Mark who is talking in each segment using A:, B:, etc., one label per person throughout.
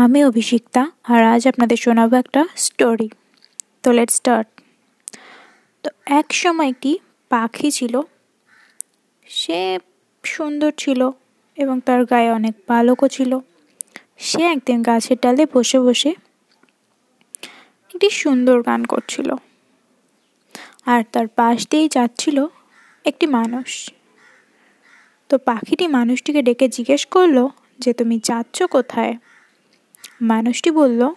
A: আমি অভিষিক্তা আর আজ আপনাদের শোনাবো একটা স্টোরি তো লেট স্টার্ট তো এক সময় একটি পাখি ছিল। সে সুন্দর ছিল এবং তার গায়ে অনেক পালকও ছিল। সে একদিন গাছের ডালে বসে বসে একটি সুন্দর গান করছিল। আর তার পাশ দিয়েই যাচ্ছিল একটি মানুষ। তো পাখিটি মানুষটিকে ডেকে জিজ্ঞেস করল যে, তুমি যাচ্ছ কোথায়? মানুষটি বলল,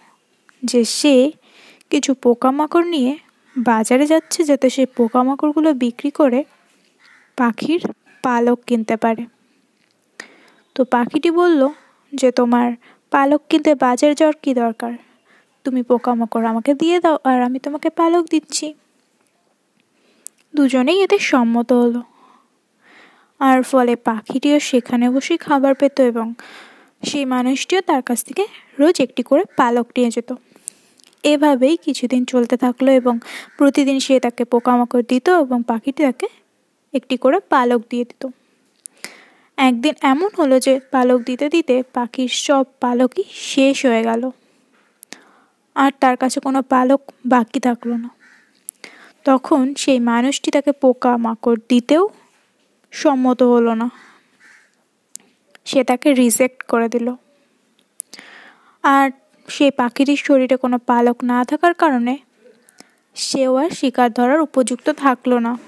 A: যে সে কিছু পোকামাকড় নিয়ে বাজারে যাচ্ছে যাতে সে পোকামাকড়গুলো বিক্রি করে পাখির পালক কিনতে পারে। তো পাখিটি বলল, যে তোমার পালক কিনতে বাজারে যাওয়ার কী দরকার? তুমি পোকামাকড় আমাকে দিয়ে দাও আর আমি তোমাকে পালক দিচ্ছি। দুজনেই এতে সম্মত হলো। আর ফলে পাখিটিও সেখানে বসে খাবার পেত এবং সেই মানুষটিও তার কাছ থেকে রোজ একটি করে পালক নিয়ে যেত। এভাবেই কিছুদিন চলতে থাকল এবং প্রতিদিন সে তাকে পোকামাকড় দিত এবং পাখিটি তাকে একটি করে পালক দিয়ে দিত। একদিন এমন হলো যে পালক দিতে দিতে পাখির সব পালকই শেষ হয়ে গেল। আর তার কাছে কোনো পালক বাকি থাকল না। তখন সেই মানুষটি তাকে পোকা মাকড় দিতেও সম্মত হলো না। সে তাকে রিজেক্ট করে দিল। আর সেই পাখিটির শরীরে কোনো পালক না থাকার কারণে সেও আর শিকার ধরার উপযুক্ত থাকল না।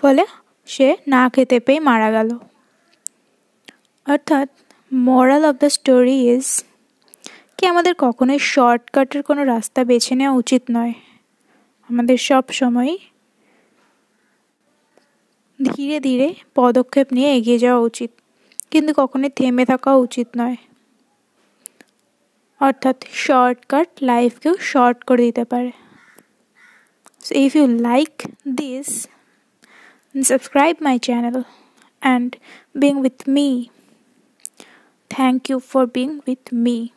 A: ফলে সে না খেতে পেয়ে মারা গেল। অর্থাৎ moral of the story is কি আমাদের কখনোই শর্টকাটের কোনো রাস্তা বেছে নেওয়া উচিত নয়। আমাদের সব সময় ধীরে ধীরে পদক্ষেপ নিয়ে এগিয়ে যাওয়া উচিত। কিন্তু কখনোই থেমে থাকা উচিত নয় অর্থাৎ শর্টকাট লাইফকেও শর্ট করে দিতে পারে So if you like this, subscribe my channel and being with me. Thank you for being with me.